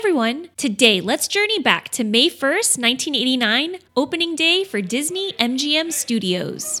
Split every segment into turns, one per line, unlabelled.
everyone! Today, let's journey back to May 1st, 1989, opening day for Disney MGM Studios.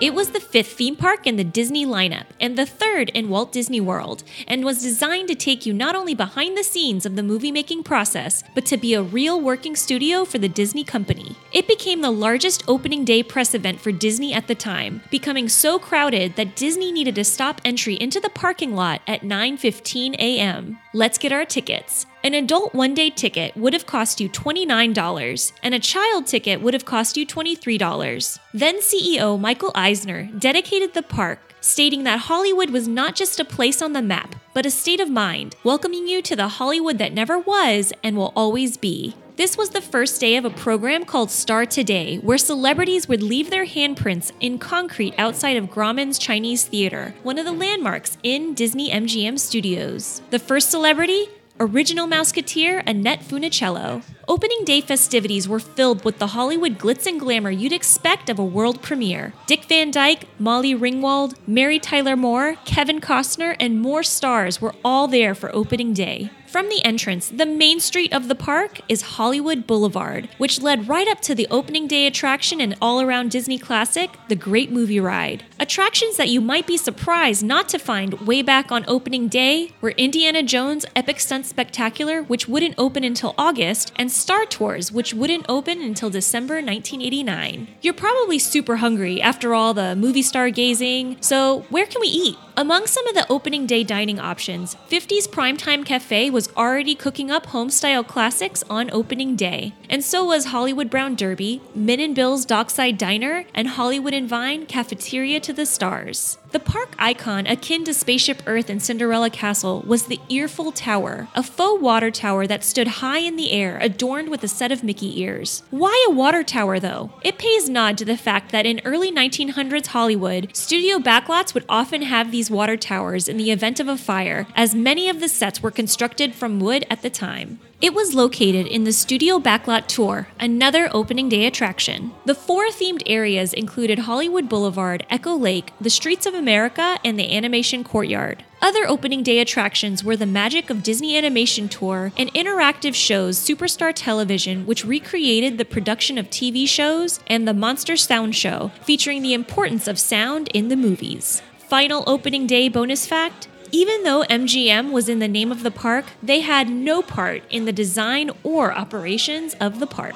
It was the fifth theme park in the Disney lineup and the third in Walt Disney World, and was designed to take you not only behind the scenes of the movie making process, but to be a real working studio for the Disney company. It became the largest opening day press event for Disney at the time, becoming so crowded that Disney needed to stop entry into the parking lot at 9:15 a.m. Let's get our tickets. An adult one day ticket would have cost you $29, and a child ticket would have cost you $23. Then CEO Michael Eisner dedicated the park, stating that Hollywood was not just a place on the map, but a state of mind, welcoming you to the Hollywood that never was and will always be. This was the first day of a program called Star Today, where celebrities would leave their handprints in concrete outside of Grauman's Chinese Theater, one of the landmarks in Disney MGM Studios. The first celebrity? Original Mouseketeer Annette Funicello. Opening day festivities were filled with the Hollywood glitz and glamour you'd expect of a world premiere. Dick Van Dyke, Molly Ringwald, Mary Tyler Moore, Kevin Costner, and more stars were all there for opening day. From the entrance, the main street of the park is Hollywood Boulevard, which led right up to the opening day attraction and all around Disney classic, The Great Movie Ride. Attractions that you might be surprised not to find way back on opening day were Indiana Jones Epic Stunt Spectacular, which wouldn't open until August, and Star Tours, which wouldn't open until December 1989. You're probably super hungry after all the movie star gazing, so where can we eat? Among some of the opening day dining options, 50s Primetime Cafe was already cooking up homestyle classics on opening day, and so was Hollywood Brown Derby, Min and Bill's Dockside Diner, and Hollywood and Vine Cafeteria to the Stars. The park icon, akin to Spaceship Earth and Cinderella Castle, was the Earful Tower, a faux water tower that stood high in the air, adorned with a set of Mickey ears. Why a water tower, though? It pays nod to the fact that in early 1900s Hollywood, studio backlots would often have these water towers in the event of a fire, as many of the sets were constructed from wood at the time. It was located in the Studio Backlot Tour, another opening day attraction. The four themed areas included Hollywood Boulevard, Echo Lake, the Streets of America, and the Animation Courtyard. Other opening day attractions were the Magic of Disney Animation Tour and interactive shows Superstar Television, which recreated the production of TV shows, and the Monster Sound Show, featuring the importance of sound in the movies. Final opening day bonus fact even though MGM was in the name of the park, they had no part in the design or operations of the park.